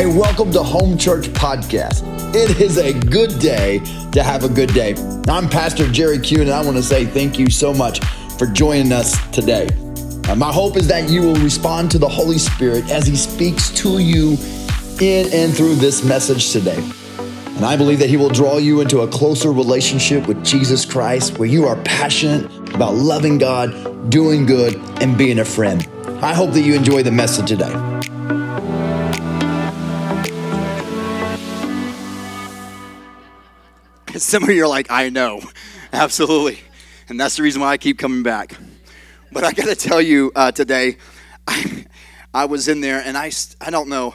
Hey, welcome to Home Church Podcast. It is a good day to have a good day. I'm Pastor Jerry Kuhn, and I want to say thank you so much for joining us today. Uh, my hope is that you will respond to the Holy Spirit as He speaks to you in and through this message today. And I believe that He will draw you into a closer relationship with Jesus Christ where you are passionate about loving God, doing good, and being a friend. I hope that you enjoy the message today. Some of you are like, I know, absolutely. And that's the reason why I keep coming back. But I got to tell you uh, today, I, I was in there and I, I don't know.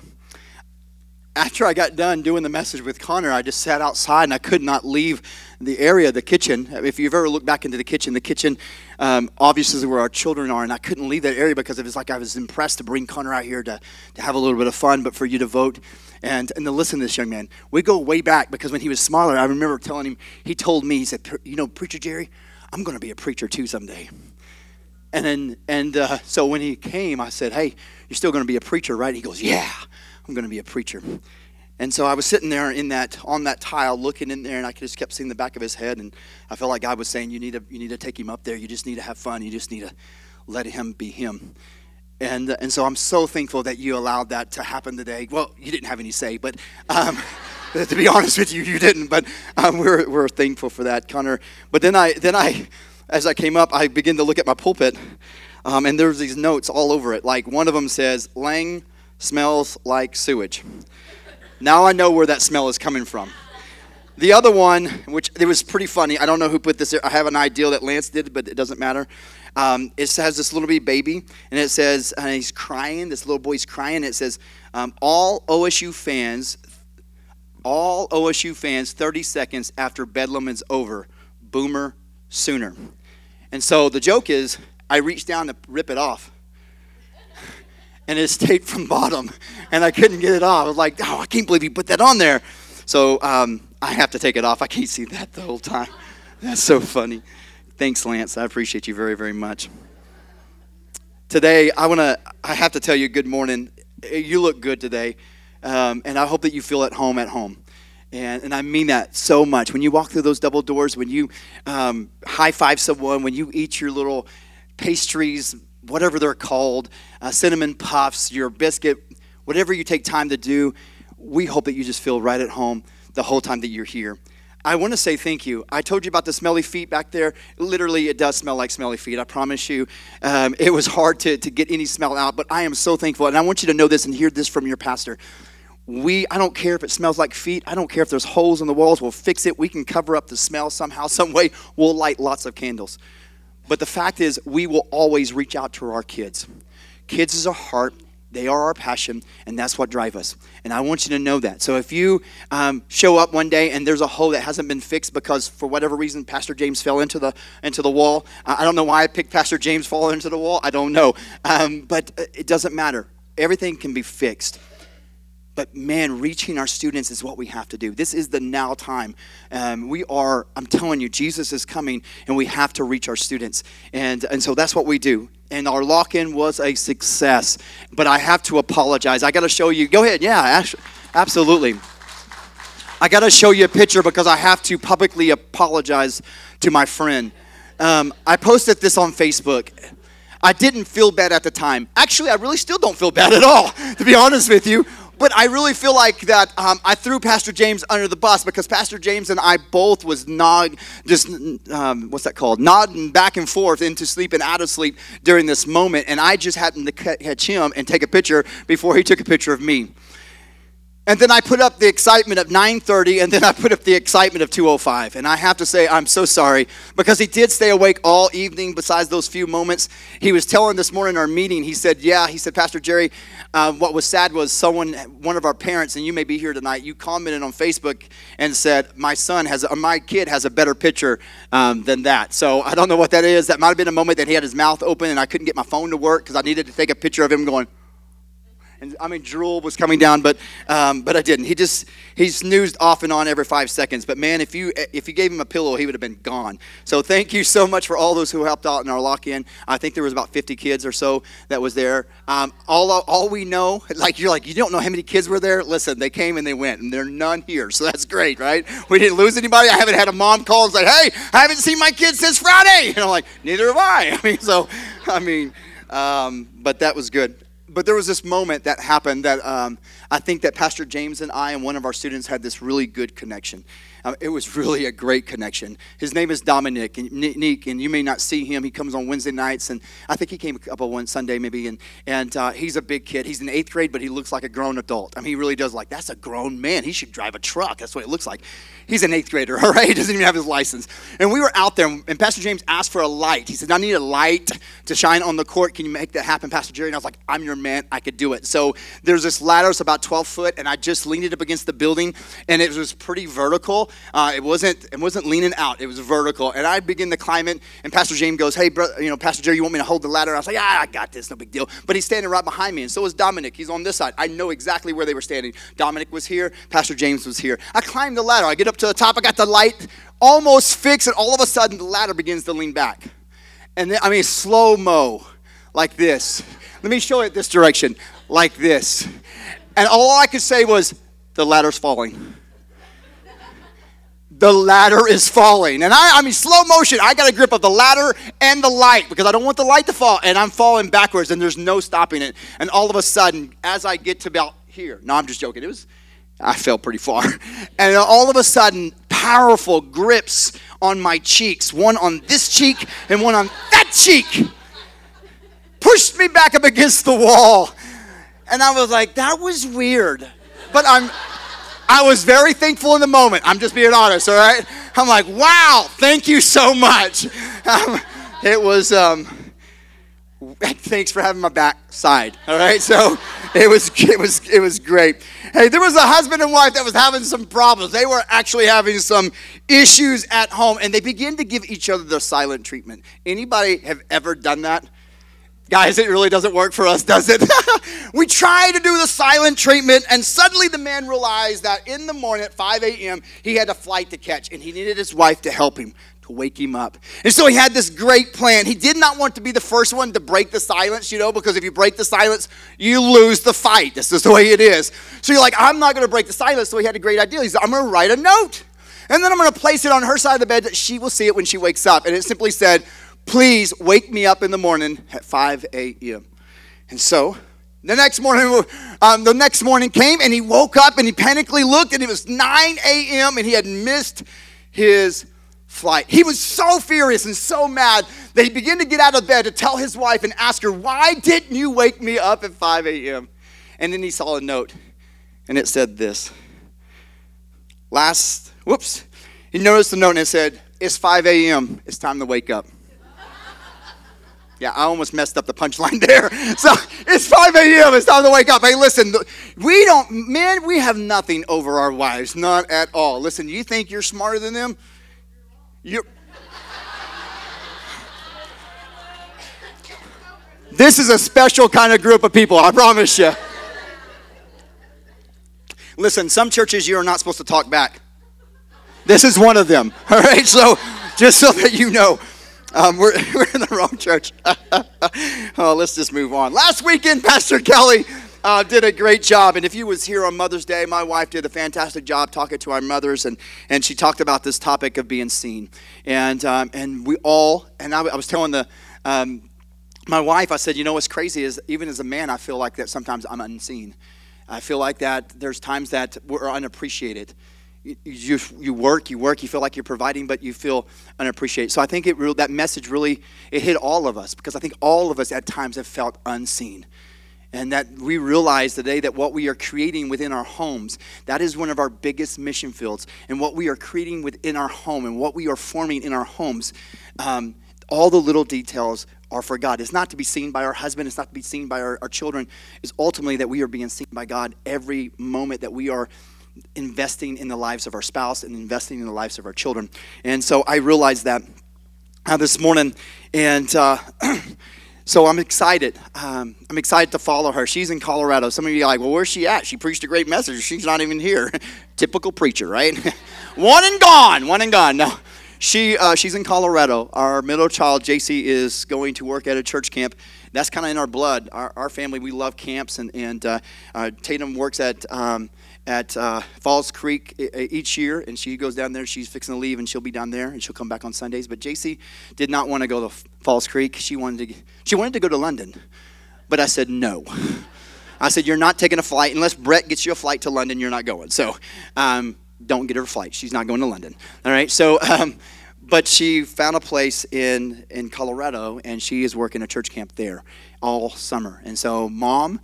After I got done doing the message with Connor, I just sat outside and I could not leave the area, the kitchen. If you've ever looked back into the kitchen, the kitchen um, obviously is where our children are, and I couldn't leave that area because it was like I was impressed to bring Connor out here to, to have a little bit of fun, but for you to vote and, and listen to this young man. We go way back because when he was smaller, I remember telling him, he told me, he said, You know, Preacher Jerry, I'm going to be a preacher too someday. And then, and uh, so when he came, I said, Hey, you're still going to be a preacher, right? He goes, Yeah, I'm going to be a preacher. And so I was sitting there in that on that tile, looking in there, and I just kept seeing the back of his head, and I felt like God was saying, "You need to, you need to take him up there. You just need to have fun. You just need to let him be him." And uh, and so I'm so thankful that you allowed that to happen today. Well, you didn't have any say, but um, to be honest with you, you didn't. But um, we're we're thankful for that, Connor. But then I then I, as I came up, I began to look at my pulpit, um, and there's these notes all over it. Like one of them says, "Lang smells like sewage." Now I know where that smell is coming from. The other one, which it was pretty funny, I don't know who put this there. I have an idea that Lance did, but it doesn't matter. Um, it has this little baby, and it says, and he's crying. This little boy's crying. It says, um, "All OSU fans, all OSU fans, 30 seconds after Bedlam is over, Boomer Sooner." And so the joke is, I reached down to rip it off, and it's taped from bottom, and I couldn't get it off. I was like, "Oh, I can't believe you put that on there." So um, I have to take it off. I can't see that the whole time. That's so funny. Thanks, Lance. I appreciate you very, very much. Today, I want to. I have to tell you, good morning. You look good today, um, and I hope that you feel at home at home. And, and I mean that so much. When you walk through those double doors, when you um, high five someone, when you eat your little pastries, whatever they're called, uh, cinnamon puffs, your biscuit, whatever you take time to do, we hope that you just feel right at home the whole time that you're here. I want to say thank you. I told you about the smelly feet back there. Literally, it does smell like smelly feet. I promise you. Um, it was hard to, to get any smell out, but I am so thankful. And I want you to know this and hear this from your pastor. We, I don't care if it smells like feet. I don't care if there's holes in the walls. We'll fix it. We can cover up the smell somehow, some way. We'll light lots of candles. But the fact is, we will always reach out to our kids. Kids is a heart. They are our passion, and that's what drive us. And I want you to know that. So if you um, show up one day and there's a hole that hasn't been fixed because for whatever reason Pastor James fell into the into the wall, I don't know why I picked Pastor James falling into the wall. I don't know, um, but it doesn't matter. Everything can be fixed. But man, reaching our students is what we have to do. This is the now time. Um, we are, I'm telling you, Jesus is coming and we have to reach our students. And, and so that's what we do. And our lock in was a success. But I have to apologize. I got to show you. Go ahead. Yeah, absolutely. I got to show you a picture because I have to publicly apologize to my friend. Um, I posted this on Facebook. I didn't feel bad at the time. Actually, I really still don't feel bad at all, to be honest with you. But I really feel like that um, I threw Pastor James under the bus because Pastor James and I both was nod, just um, what's that called, nodding back and forth into sleep and out of sleep during this moment, and I just happened to catch him and take a picture before he took a picture of me. And then I put up the excitement of 9:30 and then I put up the excitement of 2:05. And I have to say I'm so sorry because he did stay awake all evening besides those few moments. He was telling this morning in our meeting, he said, "Yeah, he said, Pastor Jerry, uh, what was sad was someone one of our parents and you may be here tonight, you commented on Facebook and said, "My son has or my kid has a better picture um, than that." So, I don't know what that is. That might have been a moment that he had his mouth open and I couldn't get my phone to work because I needed to take a picture of him going and I mean, drool was coming down, but um, but I didn't. He just he snoozed off and on every five seconds. But man, if you if you gave him a pillow, he would have been gone. So thank you so much for all those who helped out in our lock-in. I think there was about 50 kids or so that was there. Um, all all we know, like you're like you don't know how many kids were there. Listen, they came and they went, and there are none here, so that's great, right? We didn't lose anybody. I haven't had a mom call and say, "Hey, I haven't seen my kids since Friday," and I'm like, "Neither have I." I mean, so I mean, um, but that was good but there was this moment that happened that um, I think that Pastor James and I and one of our students had this really good connection. Um, it was really a great connection. His name is Dominic, and Nick, and you may not see him. He comes on Wednesday nights, and I think he came up on one Sunday maybe. And and uh, he's a big kid. He's in eighth grade, but he looks like a grown adult. I mean, he really does. Like that's a grown man. He should drive a truck. That's what it looks like. He's an eighth grader. All right, he doesn't even have his license. And we were out there, and Pastor James asked for a light. He said, "I need a light to shine on the court. Can you make that happen, Pastor Jerry?" And I was like, "I'm your man. I could do it." So there's this ladder. It's about 12 foot, and I just leaned it up against the building, and it was pretty vertical. Uh, it wasn't it wasn't leaning out; it was vertical. And I begin to climb it, and Pastor James goes, "Hey, bro, you know, Pastor Jerry, you want me to hold the ladder?" I was like, "Ah, I got this, no big deal." But he's standing right behind me, and so is Dominic. He's on this side. I know exactly where they were standing. Dominic was here. Pastor James was here. I climbed the ladder. I get up to the top. I got the light almost fixed, and all of a sudden, the ladder begins to lean back. And then, I mean, slow mo, like this. Let me show it this direction, like this. And all I could say was, the ladder's falling the ladder is falling. And I, I mean, slow motion, I got a grip of the ladder and the light because I don't want the light to fall. And I'm falling backwards and there's no stopping it. And all of a sudden, as I get to about here, no, I'm just joking. It was, I fell pretty far. And all of a sudden, powerful grips on my cheeks, one on this cheek and one on that cheek, pushed me back up against the wall. And I was like, that was weird. But I'm, I was very thankful in the moment. I'm just being honest, all right? I'm like, wow, thank you so much. Um, it was, um, thanks for having my back side, all right? So it was, it was, it was great. Hey, there was a husband and wife that was having some problems. They were actually having some issues at home, and they began to give each other the silent treatment. Anybody have ever done that? Guys, it really doesn't work for us, does it? we try to do the silent treatment, and suddenly the man realized that in the morning at 5 a.m., he had a flight to catch, and he needed his wife to help him, to wake him up. And so he had this great plan. He did not want to be the first one to break the silence, you know, because if you break the silence, you lose the fight. This is the way it is. So you're like, I'm not going to break the silence. So he had a great idea. He said, I'm going to write a note. And then I'm going to place it on her side of the bed that she will see it when she wakes up. And it simply said, Please wake me up in the morning at 5 a.m. And so the next morning, um, the next morning came, and he woke up and he panically looked, and it was 9 a.m. and he had missed his flight. He was so furious and so mad that he began to get out of bed to tell his wife and ask her, "Why didn't you wake me up at 5 a.m.?" And then he saw a note, and it said this. Last, whoops, he noticed the note and it said, "It's 5 a.m. It's time to wake up." Yeah, I almost messed up the punchline there. So it's 5 a.m. It's time to wake up. Hey, listen, we don't, men, we have nothing over our wives, not at all. Listen, you think you're smarter than them? You're. This is a special kind of group of people, I promise you. Listen, some churches you are not supposed to talk back. This is one of them, all right? So, just so that you know. Um, we're, we're in the wrong church. oh, let's just move on. Last weekend, Pastor Kelly uh, did a great job. And if you was here on Mother's Day, my wife did a fantastic job talking to our mothers, and, and she talked about this topic of being seen. And, um, and we all, and I, I was telling the, um, my wife, I said, you know what's crazy is even as a man, I feel like that sometimes I'm unseen. I feel like that there's times that we're unappreciated you, you work, you work, you feel like you're providing, but you feel unappreciated. So I think it that message really it hit all of us because I think all of us at times have felt unseen. And that we realize today that what we are creating within our homes, that is one of our biggest mission fields. And what we are creating within our home and what we are forming in our homes, um, all the little details are for God. It's not to be seen by our husband, it's not to be seen by our, our children. It's ultimately that we are being seen by God every moment that we are investing in the lives of our spouse and investing in the lives of our children. And so I realized that uh, this morning, and uh, so I'm excited. Um, I'm excited to follow her. She's in Colorado. Some of you are like, well, where's she at? She preached a great message. She's not even here. Typical preacher, right? one and gone. One and gone. No. She, uh, she's in Colorado. Our middle child, JC, is going to work at a church camp. That's kind of in our blood. Our, our family, we love camps, and, and uh, uh, Tatum works at um, at uh, Falls Creek each year, and she goes down there. She's fixing to leave, and she'll be down there, and she'll come back on Sundays. But JC did not want to go to Falls Creek. She wanted to. She wanted to go to London, but I said no. I said you're not taking a flight unless Brett gets you a flight to London. You're not going. So um, don't get her a flight. She's not going to London. All right. So. Um, but she found a place in, in Colorado, and she is working a church camp there all summer. And so, mom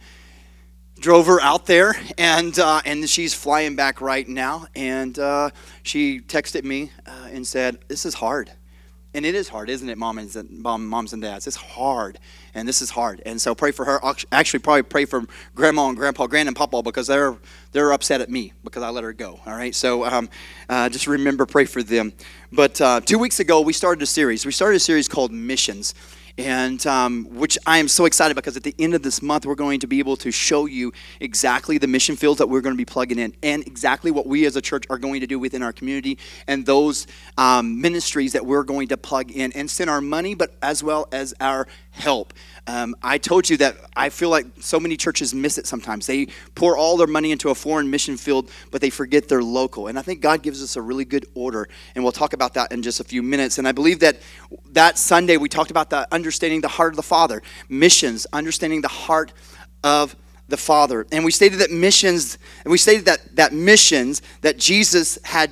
drove her out there, and uh, and she's flying back right now. And uh, she texted me uh, and said, "This is hard." And it is hard, isn't it, mom and, mom, moms and dads? It's hard, and this is hard. And so pray for her. Actually, probably pray for grandma and grandpa, grand and papa, because they're they're upset at me because I let her go. All right, so um, uh, just remember, pray for them. But uh, two weeks ago, we started a series. We started a series called Missions and um, which I am so excited because at the end of this month, we're going to be able to show you exactly the mission fields that we're going to be plugging in and exactly what we as a church are going to do within our community and those um, ministries that we're going to plug in and send our money, but as well as our help. Um, I told you that I feel like so many churches miss it sometimes. They pour all their money into a foreign mission field, but they forget their local. And I think God gives us a really good order, and we'll talk about that in just a few minutes. And I believe that that Sunday we talked about the understanding the heart of the Father, missions, understanding the heart of the Father. And we stated that missions, and we stated that that missions that Jesus had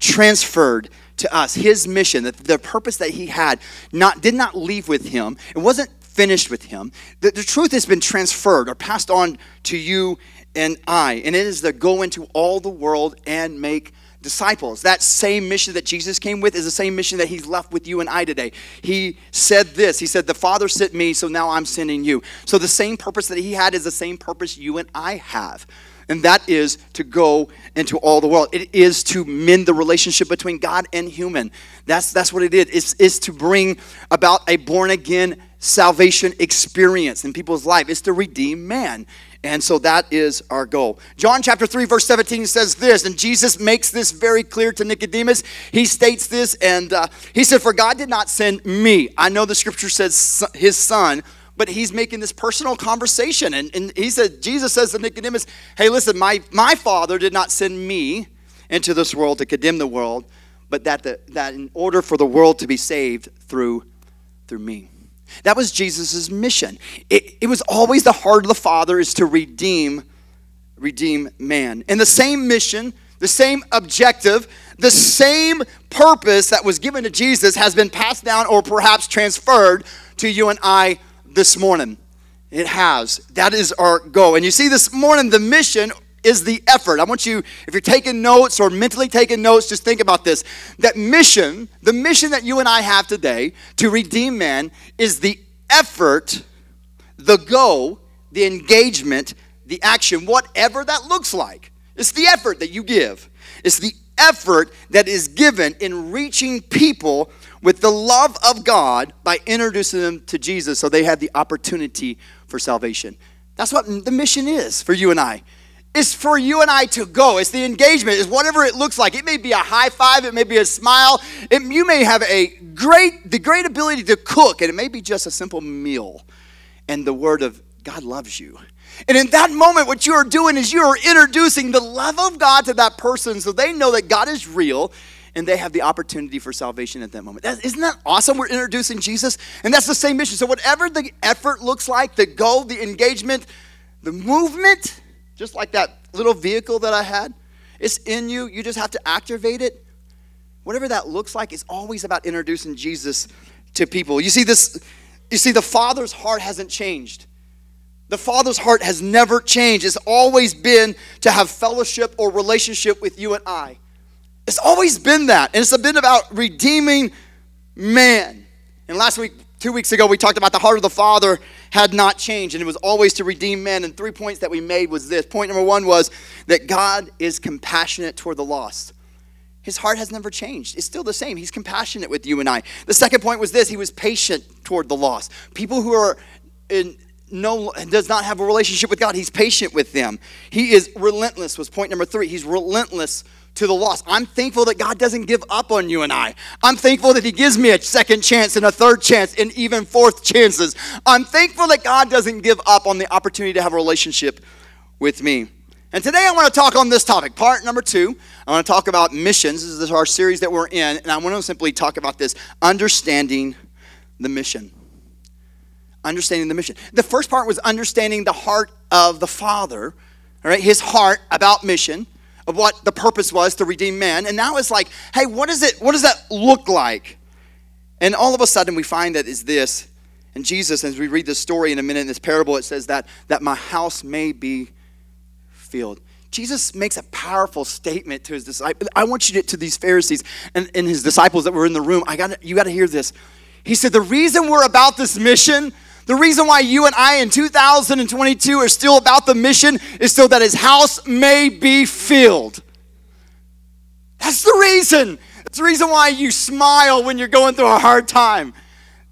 transferred to us, his mission, the, the purpose that he had, not did not leave with him. It wasn't finished with him. The, the truth has been transferred or passed on to you and I, and it is to go into all the world and make disciples. That same mission that Jesus came with is the same mission that he's left with you and I today. He said this He said, The Father sent me, so now I'm sending you. So the same purpose that he had is the same purpose you and I have. And that is to go into all the world. It is to mend the relationship between God and human. That's, that's what it is. It's, it's to bring about a born again salvation experience in people's life. It's to redeem man. And so that is our goal. John chapter 3, verse 17 says this, and Jesus makes this very clear to Nicodemus. He states this, and uh, he said, For God did not send me. I know the scripture says his son, but he's making this personal conversation. And, and he said, Jesus says to Nicodemus, Hey, listen, my, my father did not send me into this world to condemn the world, but that, the, that in order for the world to be saved through, through me. That was Jesus' mission. It, it was always the heart of the Father is to redeem, redeem man. And the same mission, the same objective, the same purpose that was given to Jesus has been passed down or perhaps transferred to you and I this morning. It has. That is our goal. And you see, this morning, the mission is the effort. I want you, if you're taking notes or mentally taking notes, just think about this. That mission, the mission that you and I have today to redeem man, is the effort, the go, the engagement, the action, whatever that looks like. It's the effort that you give. It's the effort that is given in reaching people with the love of God by introducing them to Jesus so they have the opportunity for salvation. That's what the mission is for you and I is for you and I to go. It's the engagement, is whatever it looks like. It may be a high five, it may be a smile. It, you may have a great, the great ability to cook, and it may be just a simple meal. And the word of God loves you. And in that moment, what you are doing is you are introducing the love of God to that person so they know that God is real and they have the opportunity for salvation at that moment. is isn't that awesome? We're introducing Jesus, and that's the same mission. So, whatever the effort looks like, the goal, the engagement, the movement, just like that little vehicle that I had, it's in you. You just have to activate it. Whatever that looks like, it's always about introducing Jesus to people. You see, this, you see, the Father's heart hasn't changed. The Father's heart has never changed. It's always been to have fellowship or relationship with you and I. It's always been that. And it's been about redeeming man. And last week, Two weeks ago, we talked about the heart of the Father had not changed, and it was always to redeem men. And three points that we made was this. Point number one was that God is compassionate toward the lost. His heart has never changed. It's still the same. He's compassionate with you and I. The second point was this he was patient toward the lost. People who are in no does not have a relationship with God, he's patient with them. He is relentless was point number 3. He's relentless to the lost. I'm thankful that God doesn't give up on you and I. I'm thankful that He gives me a second chance and a third chance and even fourth chances. I'm thankful that God doesn't give up on the opportunity to have a relationship with me. And today I want to talk on this topic, part number two. I want to talk about missions. This is our series that we're in, and I want to simply talk about this understanding the mission. Understanding the mission. The first part was understanding the heart of the Father, all right, his heart about mission, of what the purpose was to redeem man. And now it's like, hey, what is it? What does that look like? And all of a sudden we find that is this. And Jesus, as we read this story in a minute in this parable, it says that that my house may be filled. Jesus makes a powerful statement to his disciples. I want you to, to these Pharisees and, and his disciples that were in the room. I got you got to hear this. He said, The reason we're about this mission, the reason why you and I in 2022 are still about the mission is so that his house may be filled. That's the reason. That's the reason why you smile when you're going through a hard time.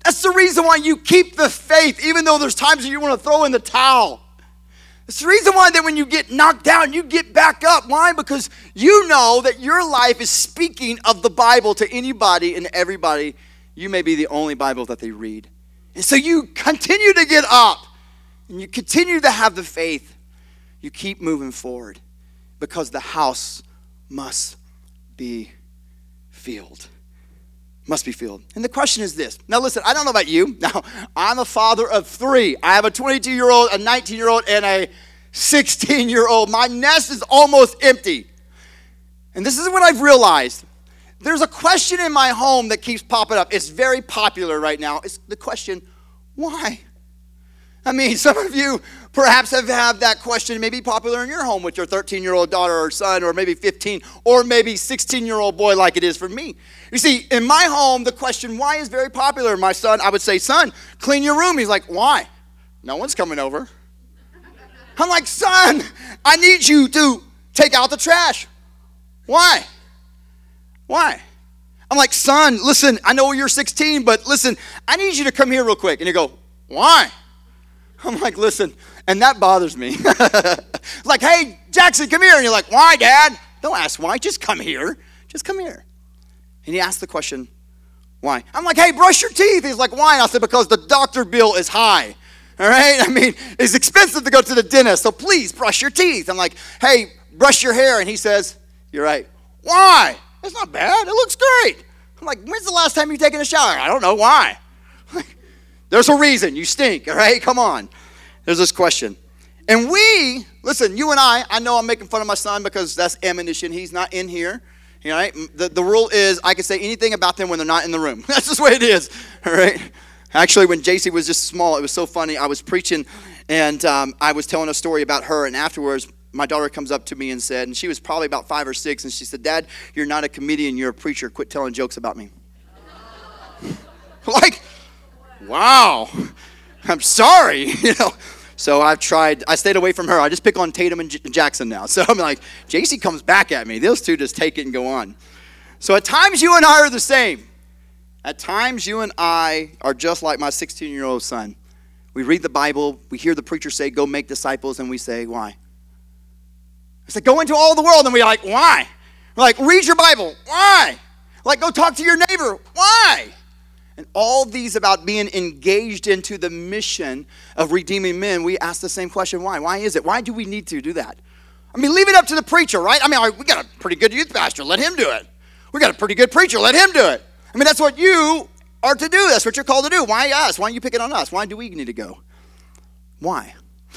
That's the reason why you keep the faith, even though there's times that you want to throw in the towel. It's the reason why that when you get knocked down, you get back up. Why? Because you know that your life is speaking of the Bible to anybody and everybody. You may be the only Bible that they read. And so you continue to get up and you continue to have the faith. You keep moving forward because the house must be filled. Must be filled. And the question is this. Now, listen, I don't know about you. Now, I'm a father of three. I have a 22 year old, a 19 year old, and a 16 year old. My nest is almost empty. And this is what I've realized. There's a question in my home that keeps popping up. It's very popular right now. It's the question, why? I mean, some of you perhaps have had that question maybe popular in your home with your 13 year old daughter or son, or maybe 15, or maybe 16 year old boy, like it is for me. You see, in my home, the question why is very popular. My son, I would say, son, clean your room. He's like, why? No one's coming over. I'm like, son, I need you to take out the trash. Why? Why? I'm like, son, listen, I know you're 16, but listen, I need you to come here real quick. And you go, why? I'm like, listen, and that bothers me. like, hey, Jackson, come here. And you're like, why, Dad? Don't ask why. Just come here. Just come here. And he asked the question, why? I'm like, hey, brush your teeth. He's like, why? And I said, because the doctor bill is high. All right? I mean, it's expensive to go to the dentist, so please brush your teeth. I'm like, hey, brush your hair. And he says, you're right. Why? It's not bad. It looks great. I'm like, when's the last time you've taken a shower? I don't know. Why? There's a reason. You stink, all right? Come on. There's this question. And we, listen, you and I, I know I'm making fun of my son because that's ammunition. He's not in here. All right? The, the rule is I can say anything about them when they're not in the room. That's just the way it is. All right? Actually, when JC was just small, it was so funny. I was preaching and um, I was telling a story about her, and afterwards, my daughter comes up to me and said, and she was probably about five or six, and she said, Dad, you're not a comedian, you're a preacher. Quit telling jokes about me. like, wow, I'm sorry, you know. So I've tried, I stayed away from her. I just pick on Tatum and J- Jackson now. So I'm like, JC comes back at me. Those two just take it and go on. So at times you and I are the same. At times you and I are just like my 16 year old son. We read the Bible, we hear the preacher say, go make disciples, and we say, why? I said, go into all the world, and we're like, why? We're like, read your Bible, why? Like, go talk to your neighbor, why? And all these about being engaged into the mission of redeeming men, we ask the same question why? Why is it? Why do we need to do that? I mean, leave it up to the preacher, right? I mean, we got a pretty good youth pastor, let him do it. We got a pretty good preacher, let him do it. I mean, that's what you are to do. That's what you're called to do. Why us? Why don't you pick it on us? Why do we need to go? Why?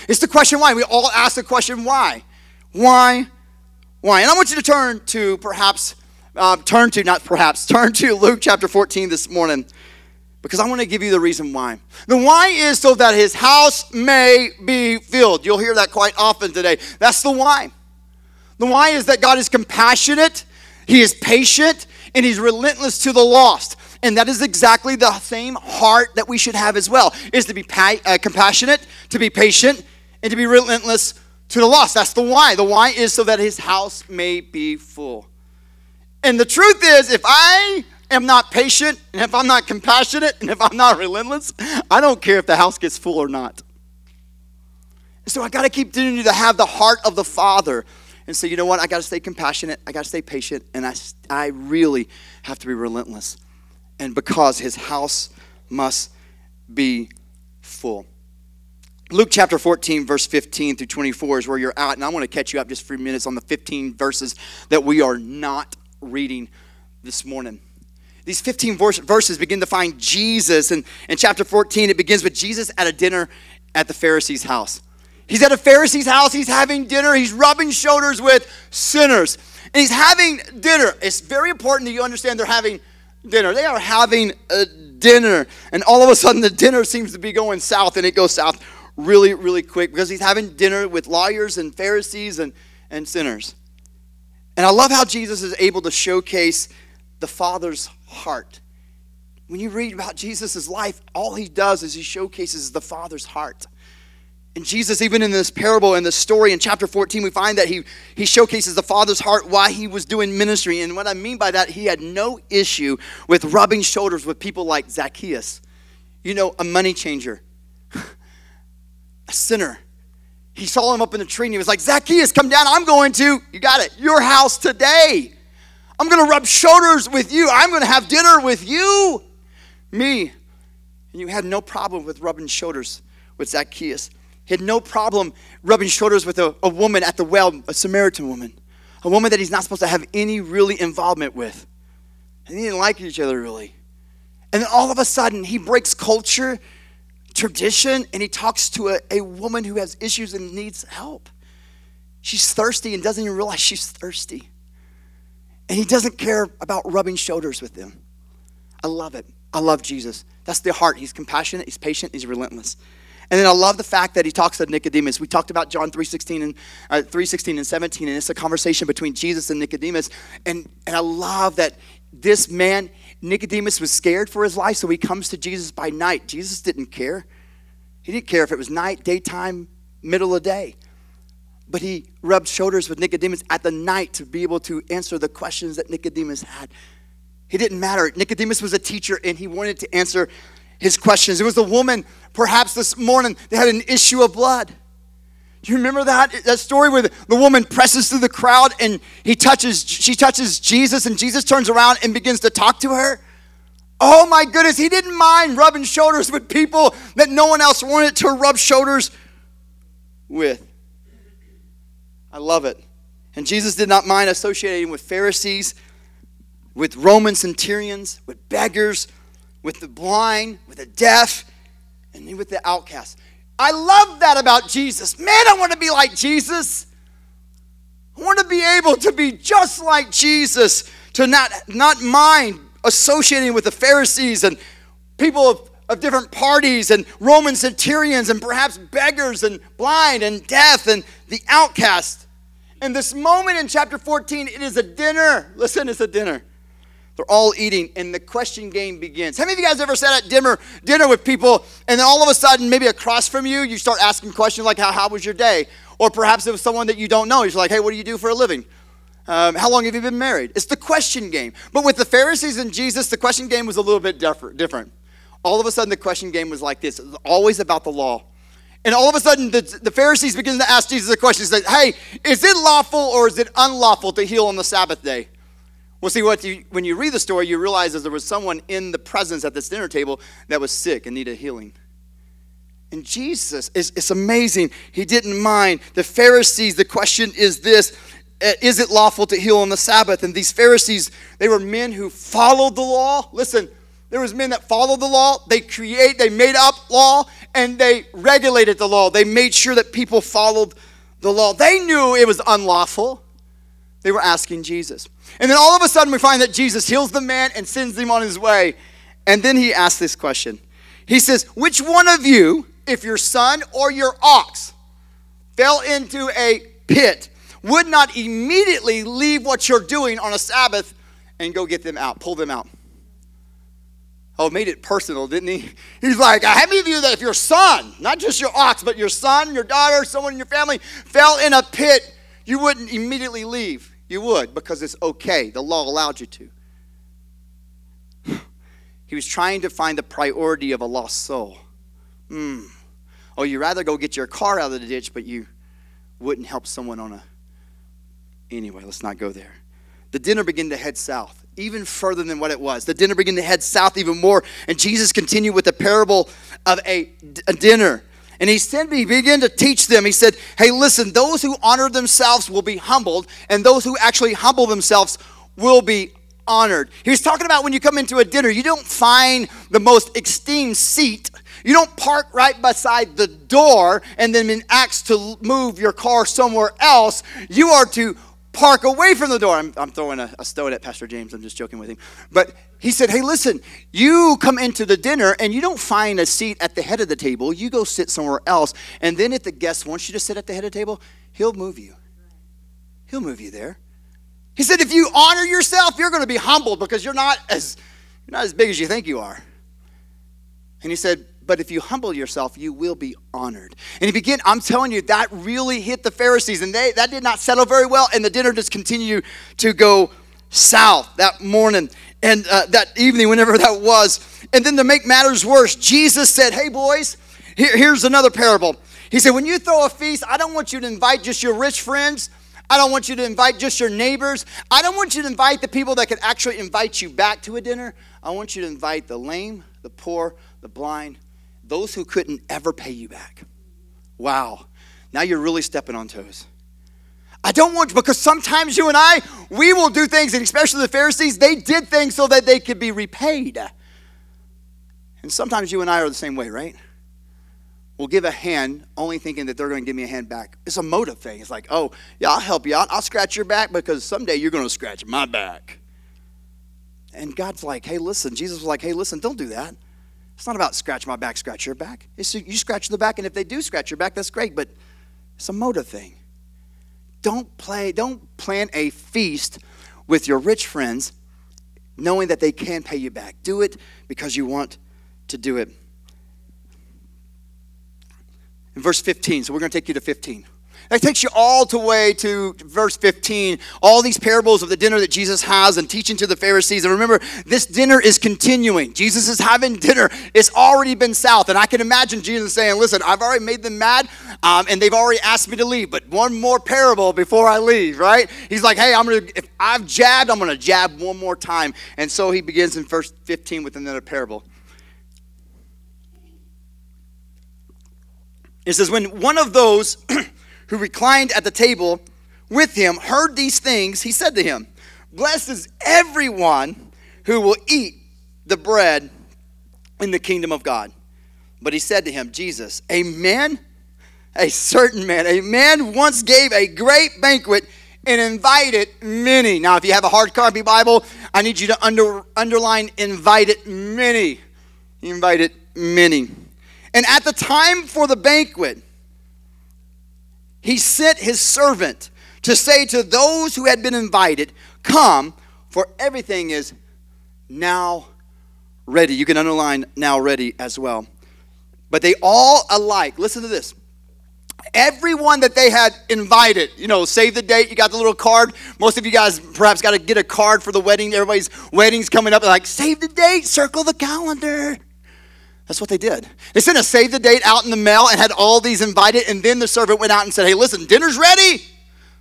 It's the question why. We all ask the question why. Why? Why? And I want you to turn to perhaps, uh, turn to, not perhaps, turn to Luke chapter 14 this morning because I want to give you the reason why. The why is so that his house may be filled. You'll hear that quite often today. That's the why. The why is that God is compassionate, he is patient, and he's relentless to the lost. And that is exactly the same heart that we should have as well, is to be pa- uh, compassionate, to be patient, and to be relentless to the lost. That's the why. The why is so that his house may be full. And the truth is, if I am not patient, and if I'm not compassionate, and if I'm not relentless, I don't care if the house gets full or not. So I got to keep doing you to have the heart of the Father and say, you know what? I got to stay compassionate. I got to stay patient, and I, I really have to be relentless. And because His house must be full. Luke chapter 14, verse 15 through 24 is where you're at, and I want to catch you up just for a few minutes on the 15 verses that we are not reading this morning. These 15 verses begin to find Jesus, and in chapter 14, it begins with Jesus at a dinner at the Pharisee's house. He's at a Pharisee's house, he's having dinner, he's rubbing shoulders with sinners, and he's having dinner. It's very important that you understand they're having dinner. They are having a dinner, and all of a sudden, the dinner seems to be going south, and it goes south really, really quick because he's having dinner with lawyers and Pharisees and, and sinners. And I love how Jesus is able to showcase the Father's heart. When you read about Jesus' life, all he does is he showcases the Father's heart. And Jesus, even in this parable, in this story in chapter 14, we find that he, he showcases the Father's heart while he was doing ministry. And what I mean by that, he had no issue with rubbing shoulders with people like Zacchaeus, you know, a money changer a sinner. He saw him up in the tree and he was like, Zacchaeus, come down. I'm going to, you got it, your house today. I'm going to rub shoulders with you. I'm going to have dinner with you. Me. And you had no problem with rubbing shoulders with Zacchaeus. He had no problem rubbing shoulders with a, a woman at the well, a Samaritan woman, a woman that he's not supposed to have any really involvement with. And they didn't like each other really. And then all of a sudden, he breaks culture tradition and he talks to a, a woman who has issues and needs help. She's thirsty and doesn't even realize she's thirsty. And he doesn't care about rubbing shoulders with them. I love it. I love Jesus. That's the heart. He's compassionate, he's patient, he's relentless. And then I love the fact that he talks to Nicodemus. We talked about John 3.16 and uh, 3.16 and 17, and it's a conversation between Jesus and Nicodemus. And, and I love that this man, Nicodemus was scared for his life, so he comes to Jesus by night. Jesus didn't care. He didn't care if it was night, daytime, middle of the day. But he rubbed shoulders with Nicodemus at the night to be able to answer the questions that Nicodemus had. He didn't matter. Nicodemus was a teacher and he wanted to answer his questions. It was a woman, perhaps this morning, they had an issue of blood. Do you remember that that story where the, woman presses through the crowd and he touches she touches Jesus and Jesus turns around and begins to talk to her? Oh my goodness, he didn't mind rubbing shoulders with people that no one else wanted to rub shoulders with. I love it. And Jesus did not mind associating with Pharisees, with Roman centurions, with beggars, with the blind, with the deaf, and with the outcasts. I love that about Jesus. Man, I want to be like Jesus. I want to be able to be just like Jesus, to not, not mind associating with the Pharisees and people of, of different parties and Roman centurions and perhaps beggars and blind and deaf and the outcast. In this moment in chapter 14, it is a dinner. Listen, it's a dinner. They're all eating, and the question game begins. How many of you guys ever sat at dinner, dinner with people, and then all of a sudden, maybe across from you, you start asking questions like, how, how was your day? Or perhaps it was someone that you don't know. You're like, hey, what do you do for a living? Um, how long have you been married? It's the question game. But with the Pharisees and Jesus, the question game was a little bit different. All of a sudden, the question game was like this it was always about the law. And all of a sudden, the, the Pharisees begin to ask Jesus a question. Hey, is it lawful or is it unlawful to heal on the Sabbath day? Well, see, what you, when you read the story, you realize that there was someone in the presence at this dinner table that was sick and needed healing. And Jesus, is, it's amazing. He didn't mind. The Pharisees, the question is this uh, Is it lawful to heal on the Sabbath? And these Pharisees, they were men who followed the law. Listen, there was men that followed the law. They create, they made up law, and they regulated the law. They made sure that people followed the law. They knew it was unlawful. They were asking Jesus. And then all of a sudden, we find that Jesus heals the man and sends him on his way. And then he asks this question He says, Which one of you, if your son or your ox fell into a pit, would not immediately leave what you're doing on a Sabbath and go get them out, pull them out? Oh, made it personal, didn't he? He's like, how many of you that if your son, not just your ox, but your son, your daughter, someone in your family fell in a pit, you wouldn't immediately leave? You would because it's okay. The law allowed you to. He was trying to find the priority of a lost soul. Mm. Oh, you'd rather go get your car out of the ditch, but you wouldn't help someone on a. Anyway, let's not go there. The dinner began to head south, even further than what it was. The dinner began to head south even more, and Jesus continued with the parable of a, a dinner. And he said, he began to teach them. He said, Hey, listen, those who honor themselves will be humbled, and those who actually humble themselves will be honored. He was talking about when you come into a dinner, you don't find the most esteemed seat. You don't park right beside the door and then been asked to move your car somewhere else. You are to park away from the door. I'm, I'm throwing a, a stone at Pastor James. I'm just joking with him. But he said, Hey, listen, you come into the dinner and you don't find a seat at the head of the table. You go sit somewhere else. And then if the guest wants you to sit at the head of the table, he'll move you. He'll move you there. He said, if you honor yourself, you're going to be humbled because you're not as you're not as big as you think you are. And he said, but if you humble yourself, you will be honored. And he began, I'm telling you, that really hit the Pharisees, and they that did not settle very well, and the dinner just continued to go south that morning and uh, that evening, whenever that was. And then to make matters worse, Jesus said, Hey, boys, here, here's another parable. He said, When you throw a feast, I don't want you to invite just your rich friends. I don't want you to invite just your neighbors. I don't want you to invite the people that could actually invite you back to a dinner. I want you to invite the lame, the poor, the blind, those who couldn't ever pay you back. Wow. Now you're really stepping on toes. I don't want because sometimes you and I, we will do things, and especially the Pharisees, they did things so that they could be repaid. And sometimes you and I are the same way, right? We'll give a hand only thinking that they're going to give me a hand back. It's a motive thing. It's like, oh, yeah, I'll help you out. I'll scratch your back because someday you're going to scratch my back. And God's like, hey, listen. Jesus was like, hey, listen, don't do that. It's not about scratch my back, scratch your back. It's you scratch the back, and if they do scratch your back, that's great, but it's a motive thing. Don't play, don't plan a feast with your rich friends knowing that they can pay you back. Do it because you want to do it in verse 15. So we're going to take you to 15. That takes you all the way to verse 15. All these parables of the dinner that Jesus has and teaching to the Pharisees. And remember, this dinner is continuing. Jesus is having dinner. It's already been south. And I can imagine Jesus saying, Listen, I've already made them mad, um, and they've already asked me to leave, but one more parable before I leave, right? He's like, Hey, I'm going to, if I've jabbed, I'm going to jab one more time. And so he begins in verse 15 with another parable. It says, When one of those who reclined at the table with him heard these things, he said to him, Blessed is everyone who will eat the bread in the kingdom of God. But he said to him, Jesus, a man, a certain man, a man once gave a great banquet and invited many. Now, if you have a hard copy Bible, I need you to under, underline invited many. He invited many. And at the time for the banquet, he sent his servant to say to those who had been invited, Come, for everything is now ready. You can underline now ready as well. But they all alike, listen to this. Everyone that they had invited, you know, save the date, you got the little card. Most of you guys perhaps got to get a card for the wedding. Everybody's wedding's coming up. Like, save the date, circle the calendar. That's what they did. They sent a save the date out in the mail and had all these invited, and then the servant went out and said, Hey, listen, dinner's ready.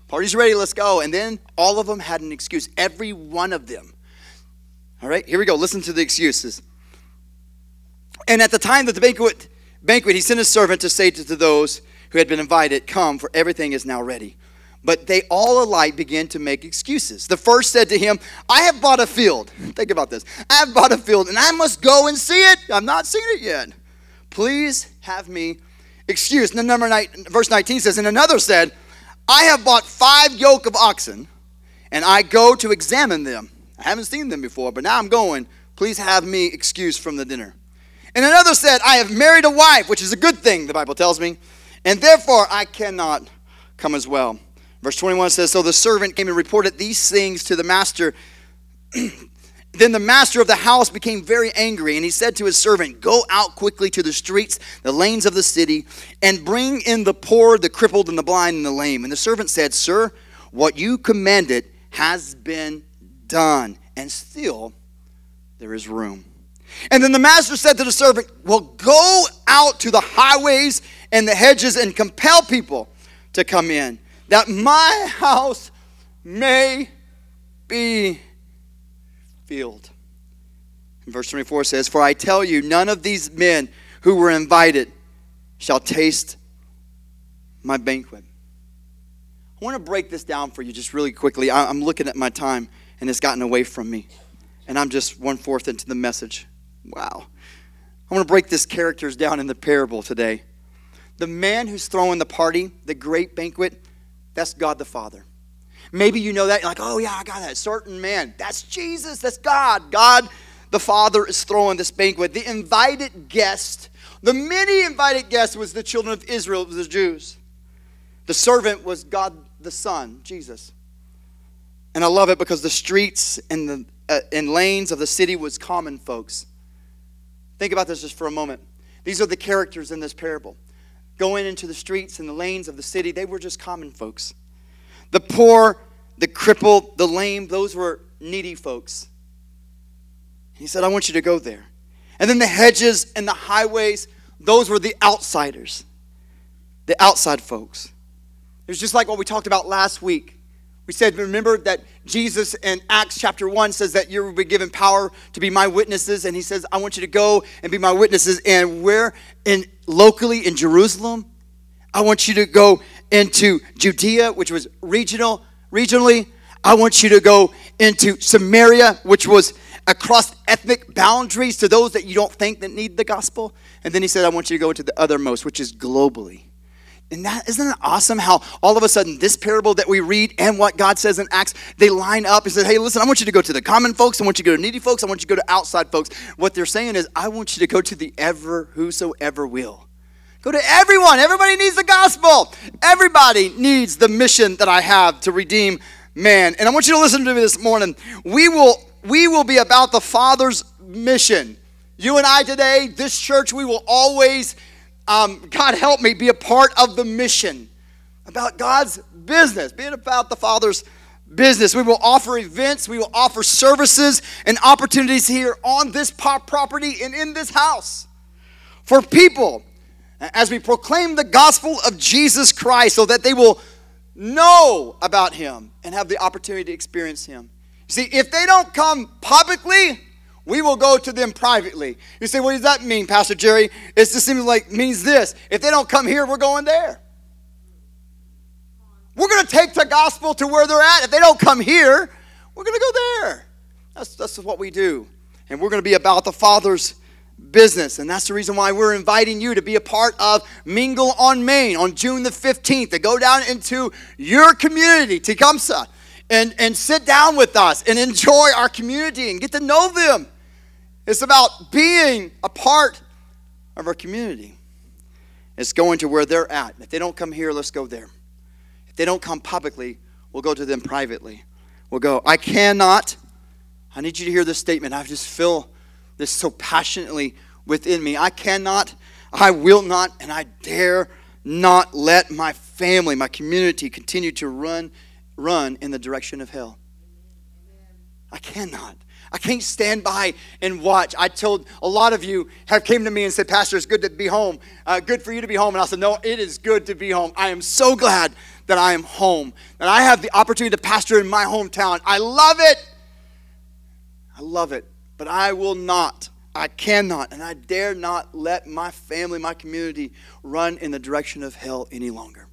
Party's ready, let's go. And then all of them had an excuse, every one of them. All right, here we go. Listen to the excuses. And at the time that the banquet, banquet he sent a servant to say to, to those who had been invited, Come, for everything is now ready. But they all alike began to make excuses. The first said to him, I have bought a field. Think about this. I have bought a field and I must go and see it. I've not seen it yet. Please have me excused. And number nine, verse 19 says, And another said, I have bought five yoke of oxen and I go to examine them. I haven't seen them before, but now I'm going. Please have me excused from the dinner. And another said, I have married a wife, which is a good thing, the Bible tells me, and therefore I cannot come as well. Verse 21 says So the servant came and reported these things to the master. then the master of the house became very angry, and he said to his servant, Go out quickly to the streets, the lanes of the city, and bring in the poor, the crippled, and the blind, and the lame. And the servant said, Sir, what you commanded has been done, and still there is room. And then the master said to the servant, Well, go out to the highways and the hedges and compel people to come in, that my house may be filled. And verse 24 says, For I tell you, none of these men who were invited shall taste my banquet. I want to break this down for you just really quickly. I'm looking at my time and it's gotten away from me. And I'm just one fourth into the message. Wow. I want to break this characters down in the parable today. The man who's throwing the party, the great banquet, that's God the Father. Maybe you know that. You're like, oh, yeah, I got that. Certain man. That's Jesus. That's God. God the Father is throwing this banquet. The invited guest, the many invited guests was the children of Israel, the Jews. The servant was God the Son, Jesus. And I love it because the streets and the uh, and lanes of the city was common folks. Think about this just for a moment. These are the characters in this parable. Going into the streets and the lanes of the city, they were just common folks. The poor, the crippled, the lame, those were needy folks. He said, I want you to go there. And then the hedges and the highways, those were the outsiders, the outside folks. It was just like what we talked about last week. We said, remember that Jesus in Acts chapter 1 says that you will be given power to be my witnesses. And he says, I want you to go and be my witnesses. And where? In locally in Jerusalem. I want you to go into Judea, which was regional, regionally. I want you to go into Samaria, which was across ethnic boundaries to those that you don't think that need the gospel. And then he said, I want you to go into the othermost, which is globally. And that isn't it awesome how all of a sudden this parable that we read and what God says in Acts, they line up and say, Hey, listen, I want you to go to the common folks, I want you to go to needy folks, I want you to go to outside folks. What they're saying is, I want you to go to the ever whosoever will. Go to everyone. Everybody needs the gospel. Everybody needs the mission that I have to redeem man. And I want you to listen to me this morning. We will we will be about the Father's mission. You and I today, this church, we will always um, God help me, be a part of the mission, about God's business, being about the Father's business. We will offer events, we will offer services and opportunities here on this property and in this house for people as we proclaim the gospel of Jesus Christ so that they will know about Him and have the opportunity to experience Him. See, if they don't come publicly, we will go to them privately. You say, what does that mean, Pastor Jerry? It just seems like means this. If they don't come here, we're going there. We're going to take the gospel to where they're at. If they don't come here, we're going to go there. That's, that's what we do. And we're going to be about the Father's business. And that's the reason why we're inviting you to be a part of Mingle on Main on June the 15th, to go down into your community, Tecumseh, and, and sit down with us and enjoy our community and get to know them. It's about being a part of our community. It's going to where they're at. If they don't come here, let's go there. If they don't come publicly, we'll go to them privately. We'll go, I cannot, I need you to hear this statement. I just feel this so passionately within me. I cannot, I will not, and I dare not let my family, my community continue to run run in the direction of hell. I cannot. I can't stand by and watch. I told a lot of you have came to me and said, Pastor, it's good to be home. Uh, good for you to be home. And I said, No, it is good to be home. I am so glad that I am home, that I have the opportunity to pastor in my hometown. I love it. I love it. But I will not, I cannot, and I dare not let my family, my community run in the direction of hell any longer.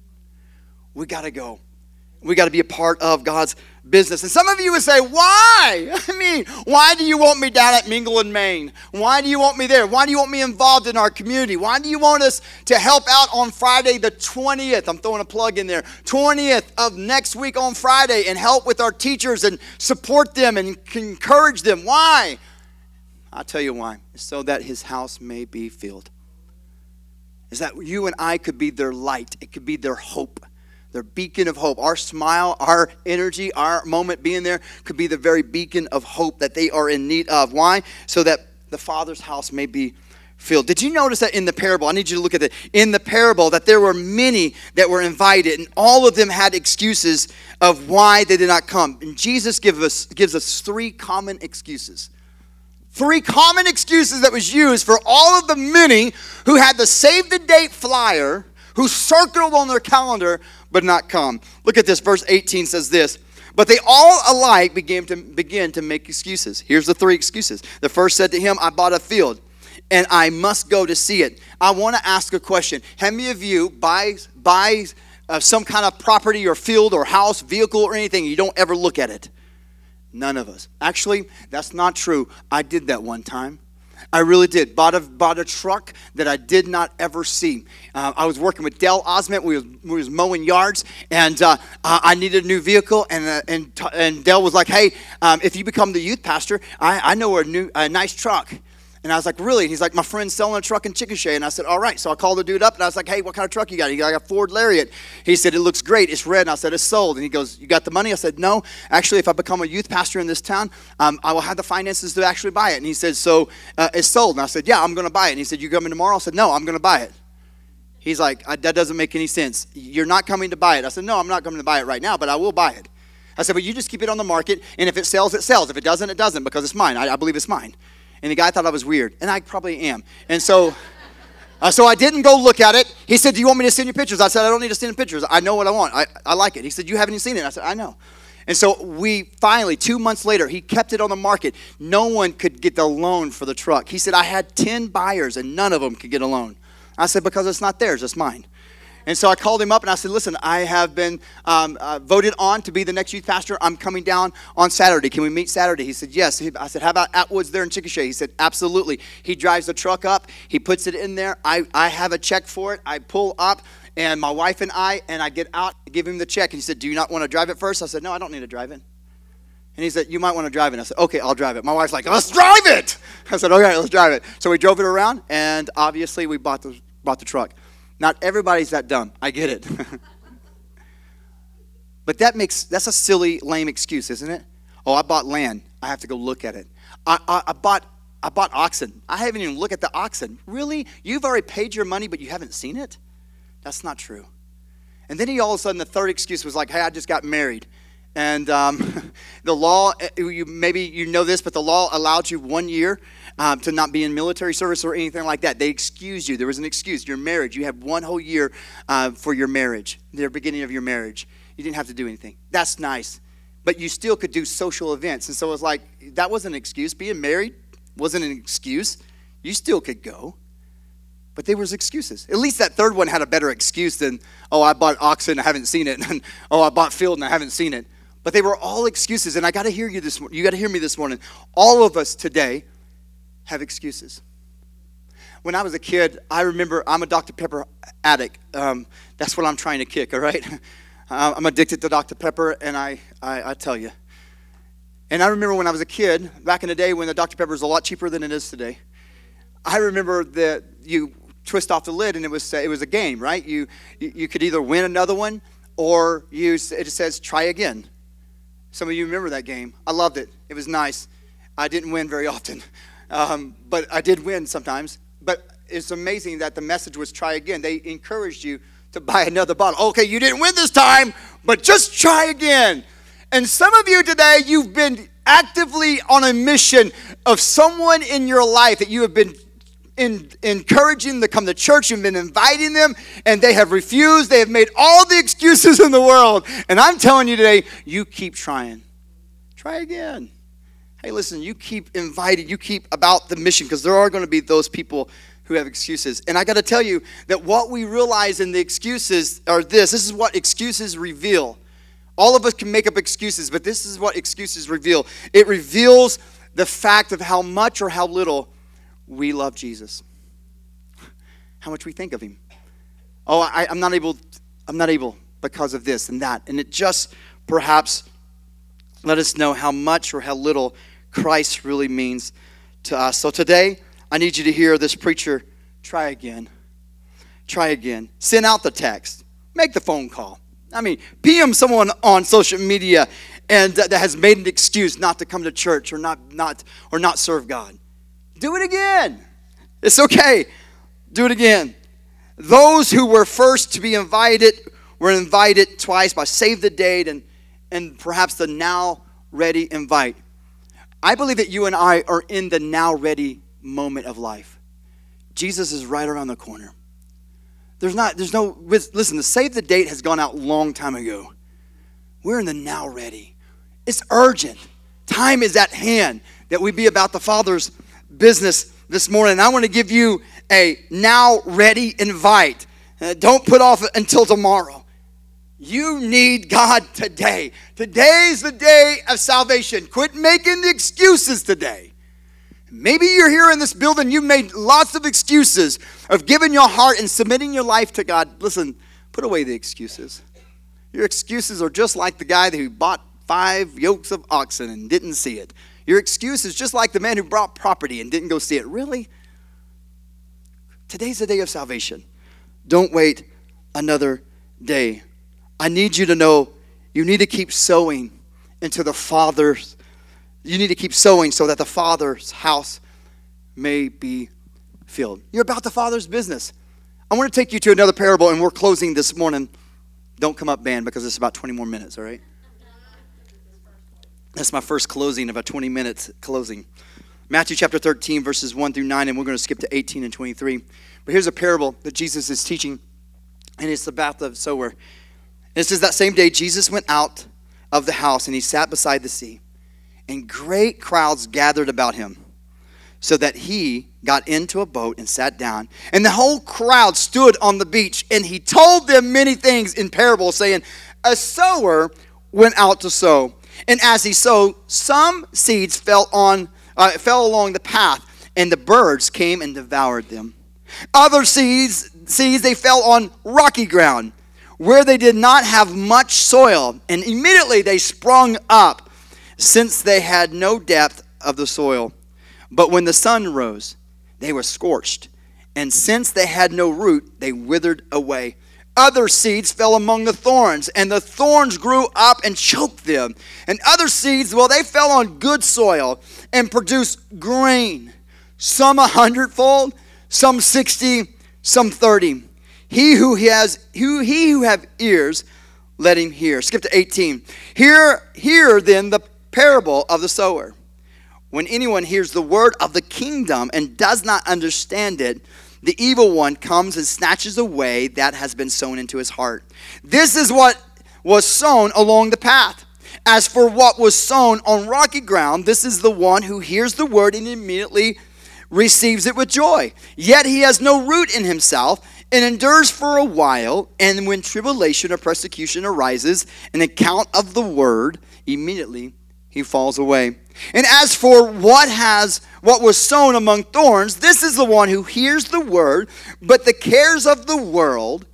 We got to go. We got to be a part of God's business. And some of you would say, Why? I mean, why do you want me down at Mingle in Main? Why do you want me there? Why do you want me involved in our community? Why do you want us to help out on Friday the 20th? I'm throwing a plug in there. 20th of next week on Friday and help with our teachers and support them and encourage them. Why? I'll tell you why. So that his house may be filled. Is that you and I could be their light, it could be their hope their beacon of hope. Our smile, our energy, our moment being there could be the very beacon of hope that they are in need of. Why? So that the Father's house may be filled. Did you notice that in the parable? I need you to look at it. In the parable, that there were many that were invited, and all of them had excuses of why they did not come. And Jesus gives us, gives us three common excuses. Three common excuses that was used for all of the many who had the save the date flyer, who circled on their calendar but not come. Look at this. Verse 18 says this. But they all alike began to begin to make excuses. Here's the three excuses. The first said to him, I bought a field and I must go to see it. I want to ask a question. How many of you buy, buy uh, some kind of property or field or house, vehicle or anything, you don't ever look at it? None of us. Actually, that's not true. I did that one time. I really did. Bought a, bought a truck that I did not ever see. Uh, I was working with Dell Osment. We was, we was mowing yards, and uh, I needed a new vehicle. And, uh, and, and Dell was like, hey, um, if you become the youth pastor, I, I know a, new, a nice truck. And I was like, really? And he's like, my friend's selling a truck in Chickasha. And I said, all right. So I called the dude up and I was like, hey, what kind of truck you got? He got a Ford Lariat. He said, it looks great. It's red. And I said, it's sold. And he goes, you got the money? I said, no. Actually, if I become a youth pastor in this town, um, I will have the finances to actually buy it. And he said, so uh, it's sold. And I said, yeah, I'm going to buy it. And he said, you coming tomorrow? I said, no, I'm going to buy it. He's like, that doesn't make any sense. You're not coming to buy it. I said, no, I'm not coming to buy it right now, but I will buy it. I said, but you just keep it on the market, and if it sells, it sells. If it doesn't, it doesn't, because it's mine. I, I believe it's mine. And the guy thought I was weird, and I probably am. And so, uh, so I didn't go look at it. He said, "Do you want me to send you pictures?" I said, "I don't need to send pictures. I know what I want. I, I like it." He said, "You haven't even seen it." I said, "I know." And so we finally, two months later, he kept it on the market. No one could get the loan for the truck. He said, "I had ten buyers, and none of them could get a loan." I said, "Because it's not theirs; it's mine." And so I called him up and I said, Listen, I have been um, uh, voted on to be the next youth pastor. I'm coming down on Saturday. Can we meet Saturday? He said, Yes. I said, How about Atwoods there in Chickasha? He said, Absolutely. He drives the truck up, he puts it in there. I, I have a check for it. I pull up, and my wife and I, and I get out, give him the check. And he said, Do you not want to drive it first? I said, No, I don't need to drive it. And he said, You might want to drive it. I said, Okay, I'll drive it. My wife's like, Let's drive it. I said, Okay, let's drive it. So we drove it around, and obviously we bought the, bought the truck. Not everybody's that dumb. I get it. but that makes that's a silly, lame excuse, isn't it? Oh, I bought land. I have to go look at it. I, I, I bought I bought oxen. I haven't even looked at the oxen. Really? You've already paid your money, but you haven't seen it? That's not true. And then he all of a sudden, the third excuse was like, hey, I just got married. And um, the law, eh, you, maybe you know this, but the law allowed you one year um, to not be in military service or anything like that. They excused you. There was an excuse. Your marriage, you have one whole year uh, for your marriage, the beginning of your marriage. You didn't have to do anything. That's nice. But you still could do social events. And so it was like, that wasn't an excuse. Being married wasn't an excuse. You still could go. But there was excuses. At least that third one had a better excuse than, oh, I bought oxen, I haven't seen it, and oh, I bought field and I haven't seen it. But they were all excuses, and I got to hear you this. You got to hear me this morning. All of us today have excuses. When I was a kid, I remember I'm a Dr. Pepper addict. Um, that's what I'm trying to kick, all right? I'm addicted to Dr. Pepper, and I, I, I tell you. And I remember when I was a kid, back in the day when the Dr. Pepper was a lot cheaper than it is today. I remember that you twist off the lid and it was it was a game, right? You you could either win another one or you it says try again. Some of you remember that game. I loved it. It was nice. I didn't win very often. Um, but I did win sometimes. But it's amazing that the message was try again. They encouraged you to buy another bottle. Okay, you didn't win this time, but just try again. And some of you today, you've been actively on a mission of someone in your life that you have been in, encouraging to come to church. You've been inviting them, and they have refused. They have made all the excuses in the world. And I'm telling you today, you keep trying. Try again hey, listen, you keep inviting, you keep about the mission because there are going to be those people who have excuses. And I got to tell you that what we realize in the excuses are this this is what excuses reveal. All of us can make up excuses, but this is what excuses reveal it reveals the fact of how much or how little we love Jesus, how much we think of him. Oh, I, I'm not able, I'm not able because of this and that. And it just perhaps let us know how much or how little Christ really means to us. So today, I need you to hear this preacher try again. Try again. Send out the text. Make the phone call. I mean, PM someone on social media and that has made an excuse not to come to church or not, not, or not serve God. Do it again. It's okay. Do it again. Those who were first to be invited were invited twice by save the date and, and perhaps the now ready invite. I believe that you and I are in the now ready moment of life. Jesus is right around the corner. There's not, there's no, listen, the save the date has gone out long time ago. We're in the now ready. It's urgent. Time is at hand that we be about the Father's business this morning. I want to give you a now ready invite. Uh, don't put off until tomorrow. You need God today. Today's the day of salvation. Quit making the excuses today. Maybe you're here in this building, you've made lots of excuses of giving your heart and submitting your life to God. Listen, put away the excuses. Your excuses are just like the guy who bought five yokes of oxen and didn't see it. Your excuse is just like the man who brought property and didn't go see it. Really? Today's the day of salvation. Don't wait another day. I need you to know you need to keep sowing into the Father's. You need to keep sowing so that the Father's house may be filled. You're about the Father's business. I want to take you to another parable, and we're closing this morning. Don't come up, band, because it's about 20 more minutes, all right? That's my first closing of a 20 minutes closing. Matthew chapter 13, verses 1 through 9, and we're going to skip to 18 and 23. But here's a parable that Jesus is teaching, and it's the about the sower. And it says that same day, Jesus went out of the house and he sat beside the sea, and great crowds gathered about him, so that he got into a boat and sat down. And the whole crowd stood on the beach, and he told them many things in parables, saying, A sower went out to sow. And as he sowed, some seeds fell on uh, fell along the path, and the birds came and devoured them. Other seeds, seeds they fell on rocky ground where they did not have much soil, and immediately they sprung up, since they had no depth of the soil. But when the sun rose, they were scorched, and since they had no root, they withered away. Other seeds fell among the thorns, and the thorns grew up and choked them. And other seeds, well, they fell on good soil and produced grain, some a hundredfold, some sixty, some thirty. He who has who he who have ears, let him hear. Skip to 18. Hear, hear then the parable of the sower. When anyone hears the word of the kingdom and does not understand it, the evil one comes and snatches away that has been sown into his heart. This is what was sown along the path. As for what was sown on rocky ground, this is the one who hears the word and immediately receives it with joy. Yet he has no root in himself and endures for a while, and when tribulation or persecution arises, an account of the word, immediately he falls away. And as for what has what was sown among thorns, this is the one who hears the word, but the cares of the world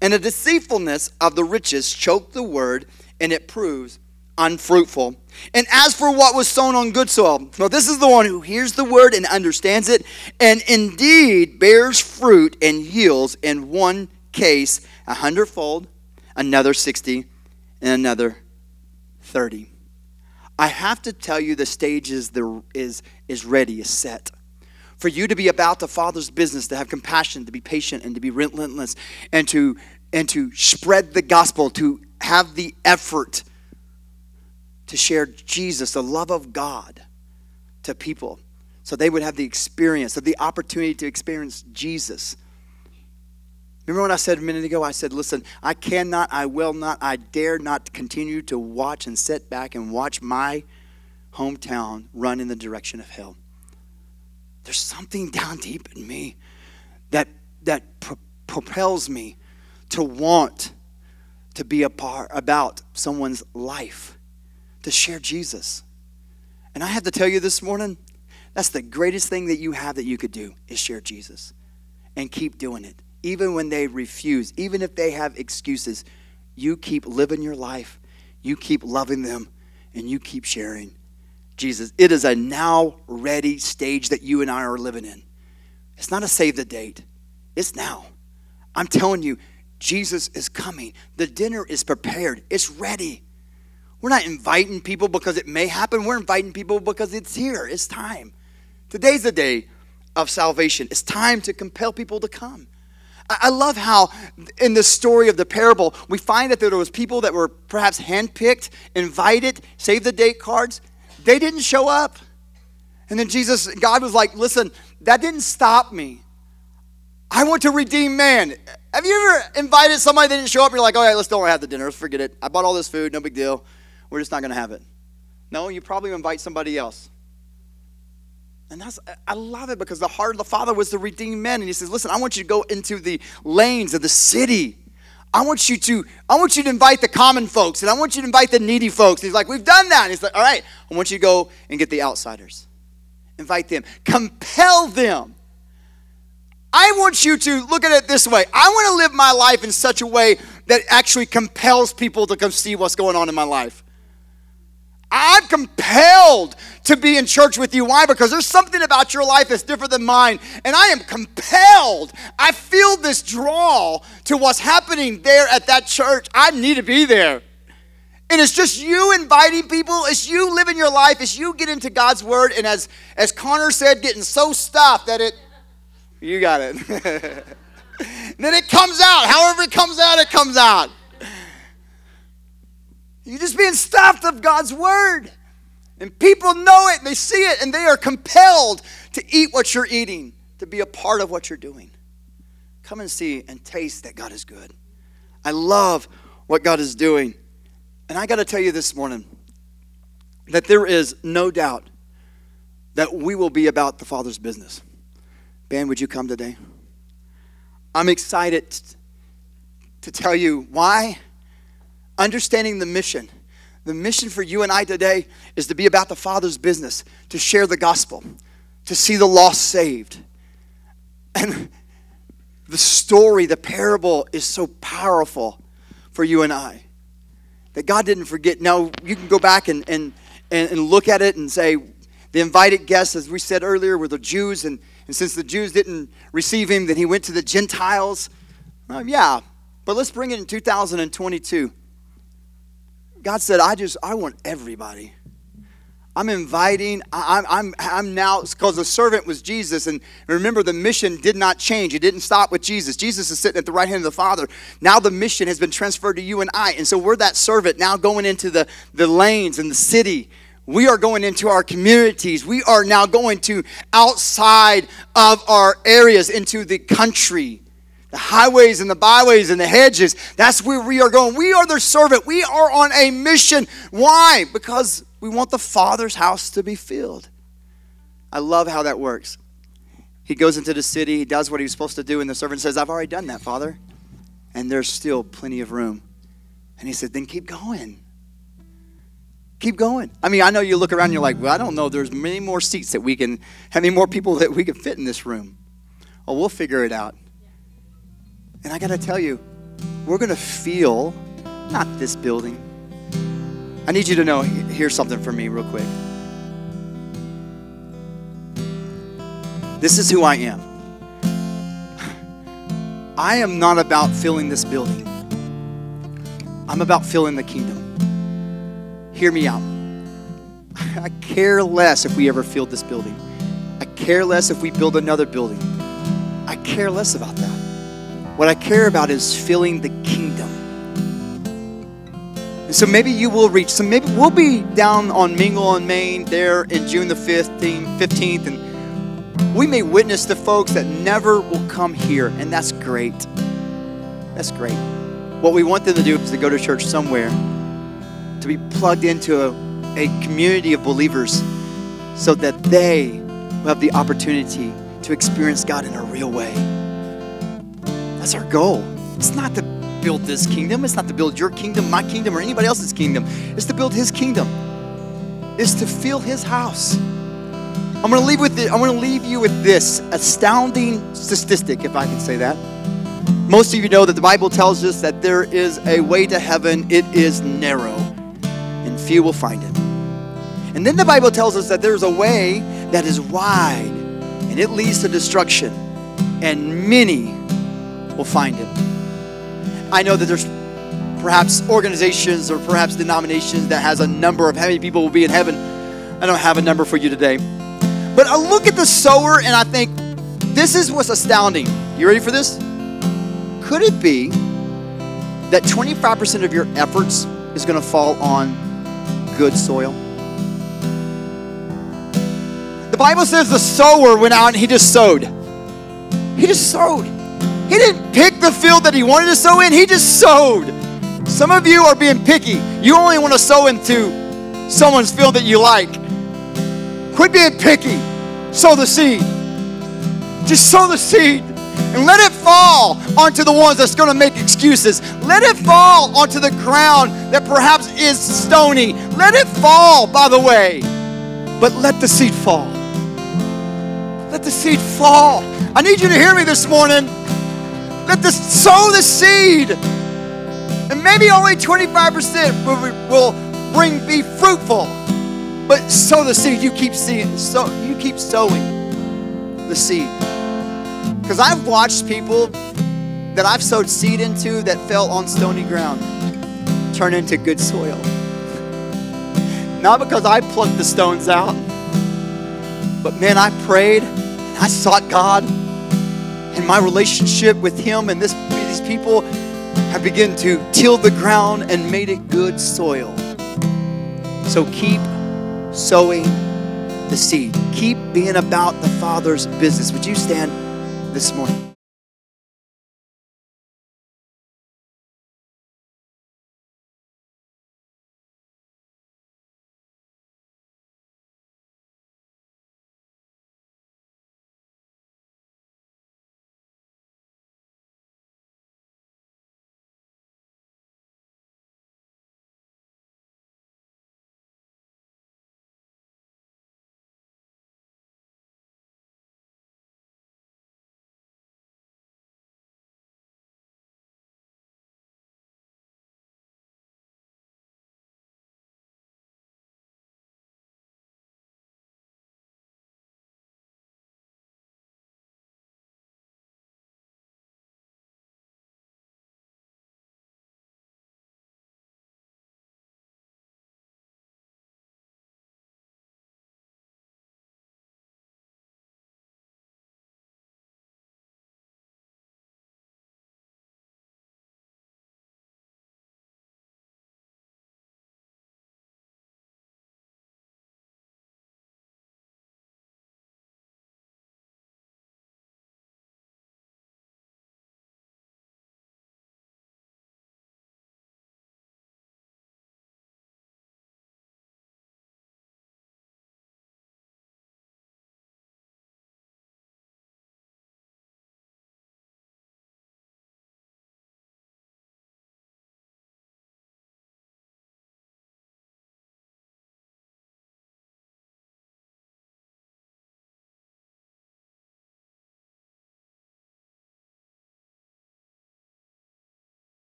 and the deceitfulness of the riches choke the word, and it proves unfruitful. And as for what was sown on good soil, well, this is the one who hears the word and understands it, and indeed bears fruit and yields in one case a hundredfold, another sixty, and another thirty. I have to tell you the stage is, the, is, is ready, is set. For you to be about the Father's business, to have compassion, to be patient, and to be relentless, and to, and to spread the gospel, to have the effort to share Jesus, the love of God, to people so they would have the experience, of the opportunity to experience Jesus. Remember what I said a minute ago? I said, listen, I cannot, I will not, I dare not continue to watch and sit back and watch my hometown run in the direction of hell. There's something down deep in me that, that pro- propels me to want to be a part about someone's life to share Jesus. And I have to tell you this morning, that's the greatest thing that you have that you could do is share Jesus and keep doing it. Even when they refuse, even if they have excuses, you keep living your life, you keep loving them, and you keep sharing Jesus. It is a now ready stage that you and I are living in. It's not a save the date, it's now. I'm telling you, Jesus is coming. The dinner is prepared, it's ready. We're not inviting people because it may happen. We're inviting people because it's here. It's time. Today's the day. of salvation. It's time to compel people to come. I love how in the story of the parable, we find that there was people that were perhaps handpicked, invited, save the date cards. They didn't show up. And then Jesus, God was like, listen, that didn't stop me. I want to redeem man. Have you ever invited somebody that didn't show up? You're like, all right, let's don't have the dinner. Let's forget it. I bought all this food, no big deal. We're just not going to have it. No, you probably invite somebody else. And that's I love it because the heart of the Father was to redeem men. And he says, listen, I want you to go into the lanes of the city. I want you to, I want you to invite the common folks and I want you to invite the needy folks. And he's like, We've done that. And he's like, All right, I want you to go and get the outsiders. Invite them. Compel them. I want you to look at it this way. I want to live my life in such a way that actually compels people to come see what's going on in my life. I'm compelled to be in church with you. Why? Because there's something about your life that's different than mine. And I am compelled. I feel this draw to what's happening there at that church. I need to be there. And it's just you inviting people, it's you living your life, it's you getting into God's word. And as, as Connor said, getting so stuffed that it, you got it. then it comes out. However, it comes out, it comes out. You're just being stuffed of God's word. And people know it, and they see it, and they are compelled to eat what you're eating, to be a part of what you're doing. Come and see and taste that God is good. I love what God is doing. And I got to tell you this morning that there is no doubt that we will be about the Father's business. Ben, would you come today? I'm excited to tell you why understanding the mission. The mission for you and I today is to be about the Father's business, to share the gospel, to see the lost saved. And the story, the parable is so powerful for you and I that God didn't forget. Now, you can go back and, and, and, look at it and say, the invited guests, as we said earlier, were the Jews. And, and since the Jews didn't receive him, then he went to the Gentiles. Um, yeah, but let's bring it in 2022. God said, I just, I want everybody. I'm inviting, I'm, I'm, I'm now, because the servant was Jesus. And remember, the mission did not change. It didn't stop with Jesus. Jesus is sitting at the right hand of the Father. Now the mission has been transferred to you and I. And so we're that servant now going into the, the lanes and the city. We are going into our communities. We are now going to outside of our areas, into the country the highways and the byways and the hedges. That's where we are going. We are their servant. We are on a mission. Why? Because we want the Father's house to be filled. I love how that works. He goes into the city, he does what he was supposed to do, and the servant says, I've already done that, Father. And there's still plenty of room. And he said, Then keep going. Keep going. I mean, I know you look around and you're like, well, I don't know. There's many more seats that we can, how many more people that we can fit in this room? Well, we'll figure it out. And I got to tell you, we're going to feel not this building. I need you to know here's something for me, real quick. This is who I am. I am not about filling this building, I'm about filling the kingdom. Hear me out. I care less if we ever fill this building. I care less if we build another building. I care less about that. What I care about is filling the kingdom. And so maybe you will reach. So maybe we'll be down on Mingle on Main there in June the 15th, 15th, and we may witness to folks that never will come here, and that's great. That's great. What we want them to do is to go to church somewhere, to be plugged into a, a community of believers so that they will have the opportunity to experience God in a real way. That's our goal. It's not to build this kingdom. It's not to build your kingdom, my kingdom, or anybody else's kingdom. It's to build His kingdom. It's to fill His house. I'm to leave with it. I'm to leave you with this astounding statistic, if I can say that. Most of you know that the Bible tells us that there is a way to heaven. It is narrow, and few will find it. And then the Bible tells us that there's a way that is wide, and it leads to destruction, and many will find him. I know that there's perhaps organizations or perhaps denominations that has a number of how many people will be in heaven. I don't have a number for you today. But I look at the sower and I think, this is what's astounding. You ready for this? Could it be that 25% of your efforts is going to fall on good soil? The Bible says the sower went out and he just sowed. He just sowed. He didn't pick the field that he wanted to sow in, he just sowed. Some of you are being picky. You only want to sow into someone's field that you like. Quit being picky. Sow the seed. Just sow the seed and let it fall onto the ones that's going to make excuses. Let it fall onto the ground that perhaps is stony. Let it fall, by the way, but let the seed fall. Let the seed fall. I need you to hear me this morning. Let the sow the seed. And maybe only 25% will, will bring be fruitful. But sow the seed. You keep seeing, so you keep sowing the seed. Because I've watched people that I've sowed seed into that fell on stony ground turn into good soil. Not because I plucked the stones out, but man, I prayed and I sought God, and my relationship with Him and this, these people have begun to till the ground and made it good soil. So keep sowing the seed. Keep being about the Father's business. Would you stand this morning?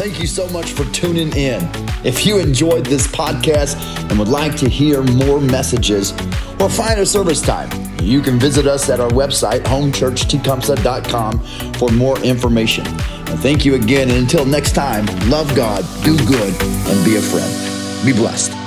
Thank you so much for tuning in. If you enjoyed this podcast and would like to hear more messages or find a service time, you can visit us at our website, homechurchtecumseh.com, for more information. And thank you again. And until next time, love God, do good, and be a friend. Be blessed.